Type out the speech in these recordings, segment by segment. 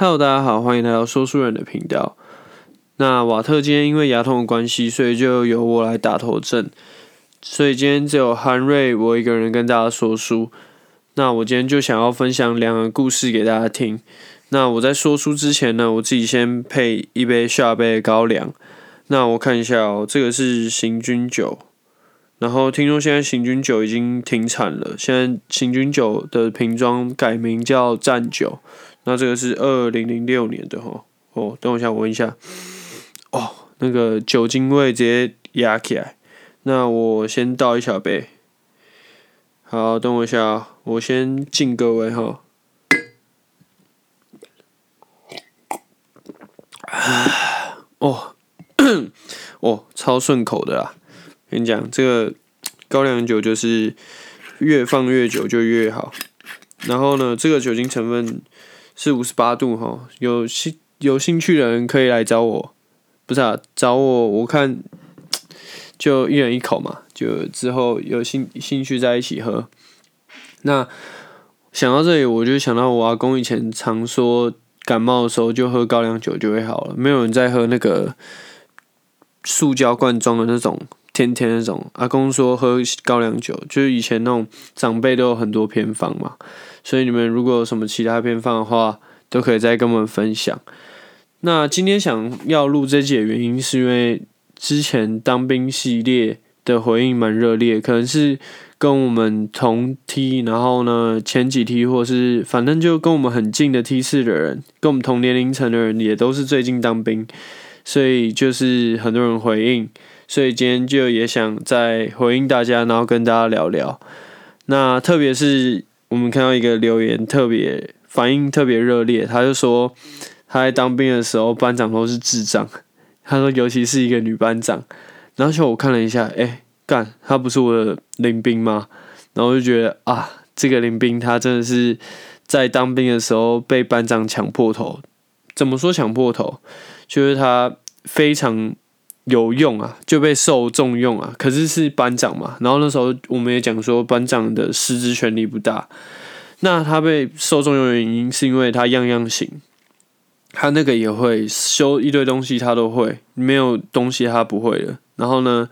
Hello，大家好，欢迎来到说书人的频道。那瓦特今天因为牙痛的关系，所以就由我来打头阵。所以今天只有韩瑞我一个人跟大家说书。那我今天就想要分享两个故事给大家听。那我在说书之前呢，我自己先配一杯下杯的高粱。那我看一下哦，这个是行军酒。然后听说现在行军酒已经停产了，现在行军酒的瓶装改名叫战酒。那这个是二零零六年的哈。哦，等我一下，我闻一下。哦，那个酒精味直接压起来。那我先倒一小杯。好，等我一下，我先敬各位哈。哦，哦，超顺口的啦。跟你讲，这个高粱酒就是越放越久就越好。然后呢，这个酒精成分是五十八度哈。有兴有兴趣的人可以来找我，不是啊，找我，我看就一人一口嘛，就之后有兴兴趣在一起喝。那想到这里，我就想到我阿公以前常说，感冒的时候就喝高粱酒就会好了。没有人在喝那个塑胶罐装的那种。天天那种，阿公说喝高粱酒，就是以前那种长辈都有很多偏方嘛，所以你们如果有什么其他偏方的话，都可以再跟我们分享。那今天想要录这集的原因，是因为之前当兵系列的回应蛮热烈，可能是跟我们同梯，然后呢前几梯，或是反正就跟我们很近的梯次的人，跟我们同年龄层的人，也都是最近当兵，所以就是很多人回应。所以今天就也想再回应大家，然后跟大家聊聊。那特别是我们看到一个留言，特别反应特别热烈，他就说他在当兵的时候，班长都是智障。他说，尤其是一个女班长。然后就我看了一下，哎，干，他不是我的林兵吗？然后就觉得啊，这个林兵他真的是在当兵的时候被班长抢破头。怎么说抢破头？就是他非常。有用啊，就被受重用啊。可是是班长嘛，然后那时候我们也讲说，班长的师资权力不大。那他被受重用的原因，是因为他样样行，他那个也会修一堆东西，他都会，没有东西他不会的。然后呢，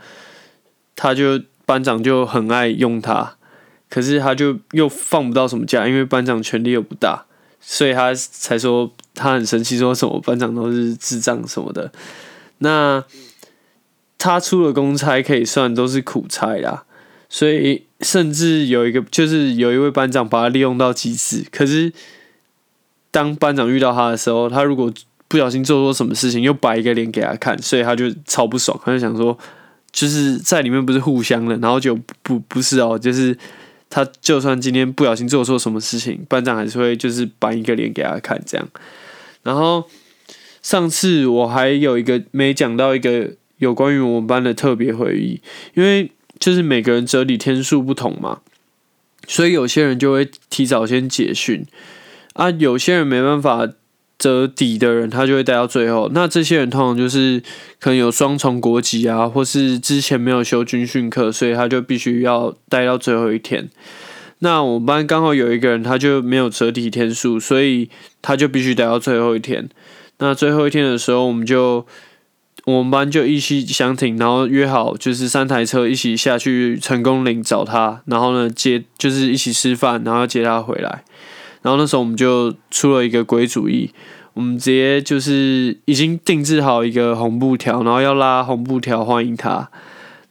他就班长就很爱用他，可是他就又放不到什么假，因为班长权力又不大，所以他才说他很生气，说什么班长都是智障什么的。那。他出了公差可以算都是苦差啦，所以甚至有一个就是有一位班长把他利用到极致。可是当班长遇到他的时候，他如果不小心做错什么事情，又摆一个脸给他看，所以他就超不爽。他就想说，就是在里面不是互相的，然后就不不是哦，就是他就算今天不小心做错什么事情，班长还是会就是摆一个脸给他看这样。然后上次我还有一个没讲到一个。有关于我们班的特别会议，因为就是每个人折抵天数不同嘛，所以有些人就会提早先解训啊，有些人没办法折抵的人，他就会待到最后。那这些人通常就是可能有双重国籍啊，或是之前没有修军训课，所以他就必须要待到最后一天。那我们班刚好有一个人，他就没有折抵天数，所以他就必须待到最后一天。那最后一天的时候，我们就。我们班就一起相挺，然后约好就是三台车一起下去成功岭找他，然后呢接就是一起吃饭，然后接他回来。然后那时候我们就出了一个鬼主意，我们直接就是已经定制好一个红布条，然后要拉红布条欢迎他。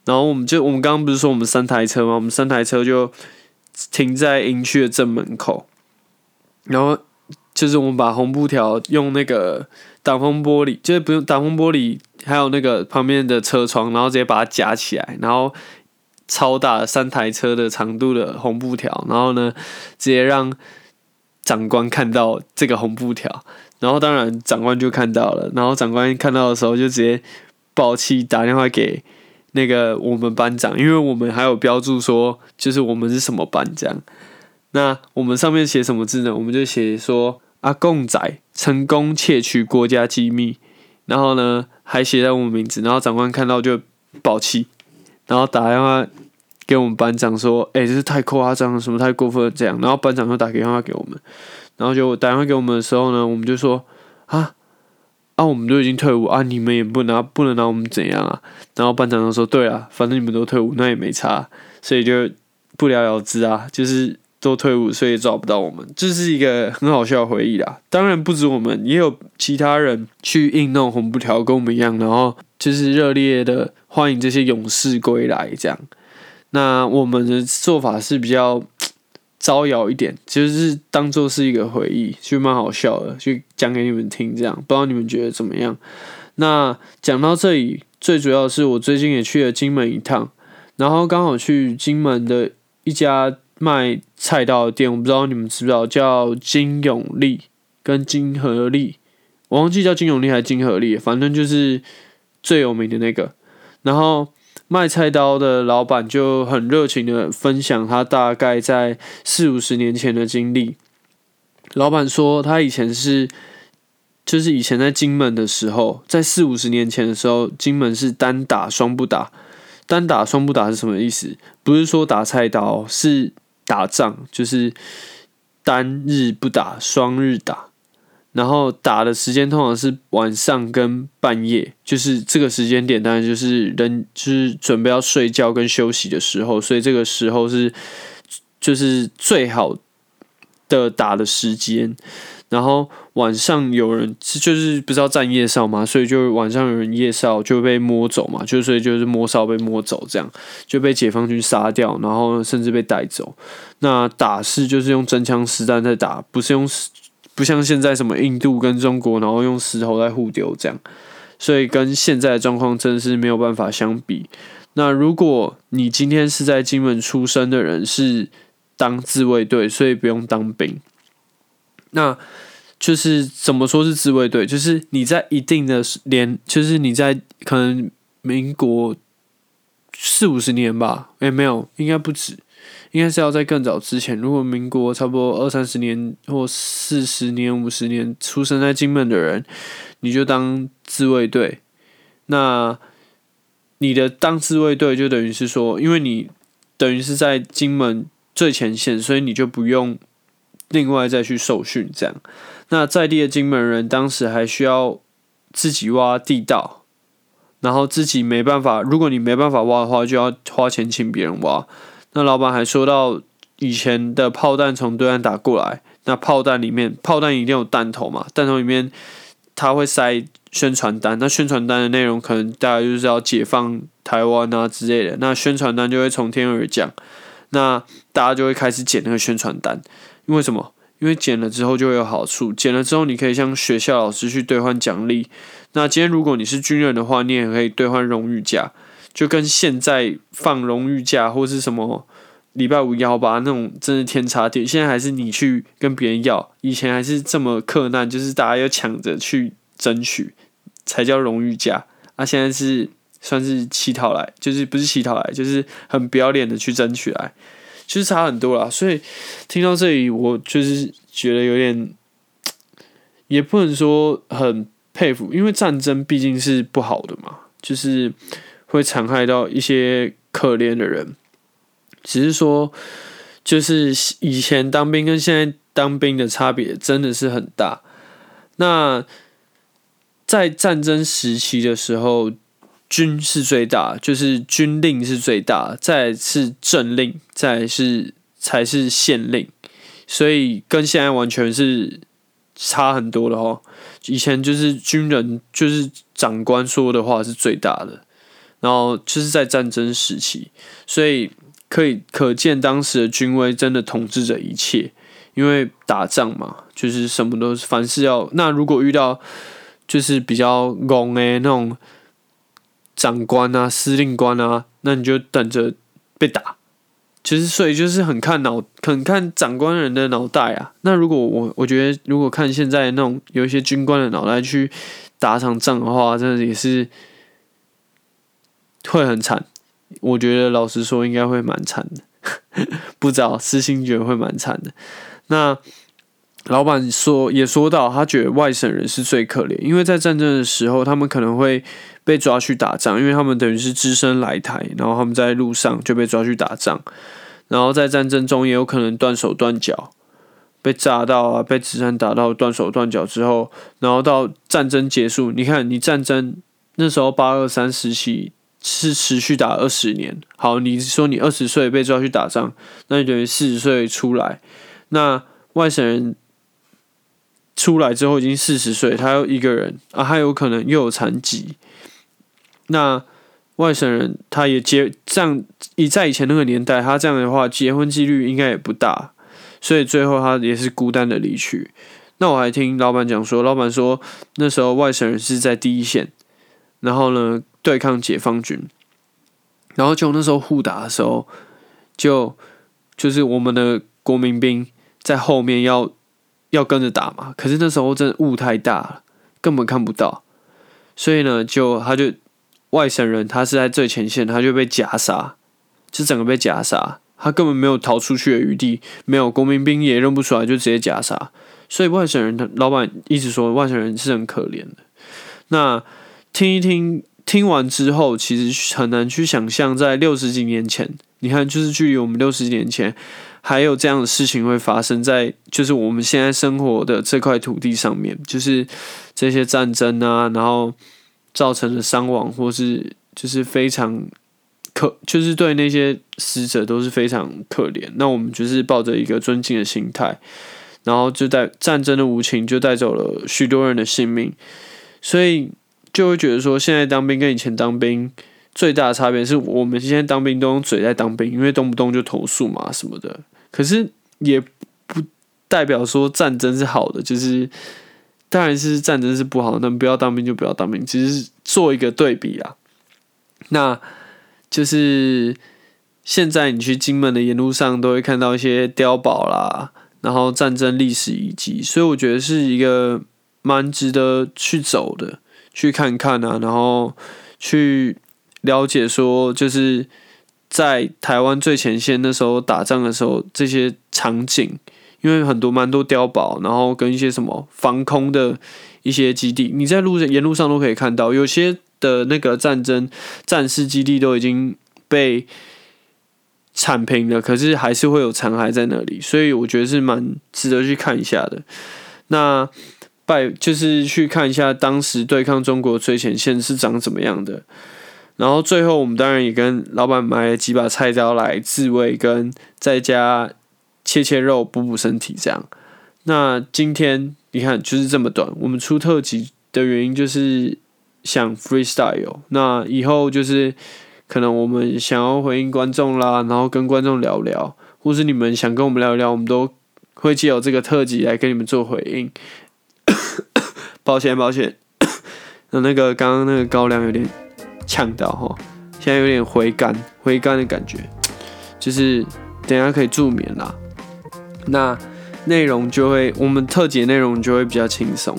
然后我们就我们刚刚不是说我们三台车吗？我们三台车就停在营区的正门口，然后就是我们把红布条用那个挡风玻璃，就是不用挡风玻璃。还有那个旁边的车窗，然后直接把它夹起来，然后超大三台车的长度的红布条，然后呢，直接让长官看到这个红布条，然后当然长官就看到了，然后长官看到的时候就直接爆气，打电话给那个我们班长，因为我们还有标注说就是我们是什么班这样，那我们上面写什么字呢？我们就写说阿贡仔成功窃取国家机密。然后呢，还写在我们名字，然后长官看到就爆气，然后打电话给我们班长说：“哎，这是太夸张了，什么太过分了这样。”然后班长又打电话给我们，然后就打电话给我们的时候呢，我们就说啊啊，我们都已经退伍啊，你们也不拿不能拿我们怎样啊？然后班长就说，对啊，反正你们都退伍，那也没差，所以就不了了之啊，就是都退伍，所以找不到我们，这是一个很好笑的回忆啦。当然不止我们，也有其他人去印那种红布条，跟我们一样，然后就是热烈的欢迎这些勇士归来，这样。那我们的做法是比较。招摇一点，就是当做是一个回忆，就蛮好笑的，就讲给你们听，这样不知道你们觉得怎么样？那讲到这里，最主要是我最近也去了金门一趟，然后刚好去金门的一家卖菜刀的店，我不知道你们知不知道，叫金永利跟金和利，我忘记叫金永利还是金和利，反正就是最有名的那个，然后。卖菜刀的老板就很热情的分享他大概在四五十年前的经历。老板说他以前是，就是以前在金门的时候，在四五十年前的时候，金门是单打双不打。单打双不打是什么意思？不是说打菜刀，是打仗，就是单日不打，双日打。然后打的时间通常是晚上跟半夜，就是这个时间点，当然就是人就是准备要睡觉跟休息的时候，所以这个时候是就是最好的打的时间。然后晚上有人就是不知道站夜哨嘛，所以就晚上有人夜哨就被摸走嘛，就所以就是摸哨被摸走，这样就被解放军杀掉，然后甚至被带走。那打是就是用真枪实弹在打，不是用。不像现在什么印度跟中国，然后用石头来互丢这样，所以跟现在的状况真的是没有办法相比。那如果你今天是在金门出生的人，是当自卫队，所以不用当兵。那就是怎么说是自卫队？就是你在一定的年，就是你在可能民国四五十年吧，诶，没有，应该不止。应该是要在更早之前，如果民国差不多二三十年或四十年、五十年出生在金门的人，你就当自卫队。那你的当自卫队就等于是说，因为你等于是在金门最前线，所以你就不用另外再去受训。这样，那在地的金门人当时还需要自己挖地道，然后自己没办法，如果你没办法挖的话，就要花钱请别人挖。那老板还说到，以前的炮弹从对岸打过来，那炮弹里面，炮弹一定有弹头嘛？弹头里面他会塞宣传单，那宣传单的内容可能大概就是要解放台湾啊之类的。那宣传单就会从天而降，那大家就会开始捡那个宣传单，因为什么？因为减了之后就会有好处，减了之后你可以向学校老师去兑换奖励。那今天如果你是军人的话，你也可以兑换荣誉价。就跟现在放荣誉假或是什么礼拜五幺八那种，真是天差地。现在还是你去跟别人要，以前还是这么困难，就是大家要抢着去争取才叫荣誉假。啊，现在是算是乞讨来，就是不是乞讨来，就是很不要脸的去争取来，其实差很多啦。所以听到这里，我就是觉得有点，也不能说很佩服，因为战争毕竟是不好的嘛，就是。会残害到一些可怜的人，只是说，就是以前当兵跟现在当兵的差别真的是很大。那在战争时期的时候，军是最大，就是军令是最大，再是政令，再是才是县令，所以跟现在完全是差很多的哦。以前就是军人，就是长官说的话是最大的。然后就是在战争时期，所以可以可见当时的军威真的统治着一切。因为打仗嘛，就是什么都是凡事要。那如果遇到就是比较拱诶那种长官啊、司令官啊，那你就等着被打。其实所以就是很看脑，很看长官人的脑袋啊。那如果我我觉得，如果看现在那种有一些军官的脑袋去打场仗的话，真的也是。会很惨，我觉得老实说应该会蛮惨的，不知道私心觉得会蛮惨的。那老板说也说到，他觉得外省人是最可怜，因为在战争的时候，他们可能会被抓去打仗，因为他们等于是只身来台，然后他们在路上就被抓去打仗，然后在战争中也有可能断手断脚，被炸到啊，被子弹打到断手断脚之后，然后到战争结束，你看你战争那时候八二三时期是持续打二十年。好，你说你二十岁被抓去打仗，那你等于四十岁出来，那外省人出来之后已经四十岁，他又一个人啊，他有可能又有残疾，那。外省人他也结这样，以在以前那个年代，他这样的话结婚几率应该也不大，所以最后他也是孤单的离去。那我还听老板讲说，老板说那时候外省人是在第一线，然后呢对抗解放军，然后就那时候互打的时候，就就是我们的国民兵在后面要要跟着打嘛，可是那时候真的雾太大了，根本看不到，所以呢就他就。外省人他是在最前线，他就被夹杀，就整个被夹杀，他根本没有逃出去的余地，没有国民兵也认不出来，就直接夹杀。所以外省人的老板一直说外省人是很可怜的。那听一听，听完之后，其实很难去想象，在六十几年前，你看，就是距离我们六十几年前，还有这样的事情会发生在就是我们现在生活的这块土地上面，就是这些战争啊，然后。造成的伤亡，或是就是非常可，就是对那些死者都是非常可怜。那我们就是抱着一个尊敬的心态，然后就在战争的无情就带走了许多人的性命，所以就会觉得说，现在当兵跟以前当兵最大的差别是我们现在当兵都用嘴在当兵，因为动不动就投诉嘛什么的。可是也不代表说战争是好的，就是。当然是战争是不好，那不要当兵就不要当兵，只是做一个对比啊。那就是现在你去金门的沿路上都会看到一些碉堡啦，然后战争历史遗迹，所以我觉得是一个蛮值得去走的，去看看啊，然后去了解说，就是在台湾最前线那时候打仗的时候这些场景。因为很多蛮多碉堡，然后跟一些什么防空的一些基地，你在路沿路上都可以看到。有些的那个战争战士基地都已经被铲平了，可是还是会有残骸在那里，所以我觉得是蛮值得去看一下的。那拜就是去看一下当时对抗中国最前线是长怎么样的。然后最后我们当然也跟老板买了几把菜刀来自卫，跟在家。切切肉补补身体，这样。那今天你看就是这么短，我们出特辑的原因就是想 freestyle。那以后就是可能我们想要回应观众啦，然后跟观众聊聊，或是你们想跟我们聊一聊，我们都会借由这个特辑来跟你们做回应。抱歉，抱歉，那那个刚刚那个高粱有点呛到哈，现在有点回甘回甘的感觉，就是等下可以助眠啦。那内容就会，我们特辑内容就会比较轻松，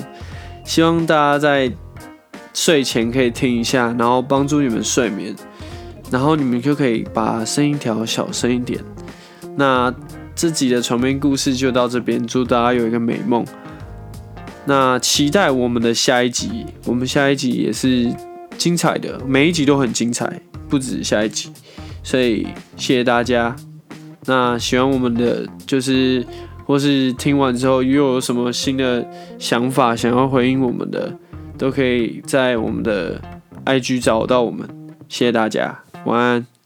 希望大家在睡前可以听一下，然后帮助你们睡眠，然后你们就可以把声音调小声一点。那这集的床边故事就到这边，祝大家有一个美梦。那期待我们的下一集，我们下一集也是精彩的，每一集都很精彩，不止下一集，所以谢谢大家。那喜欢我们的，就是或是听完之后又有什么新的想法想要回应我们的，都可以在我们的 IG 找到我们。谢谢大家，晚安。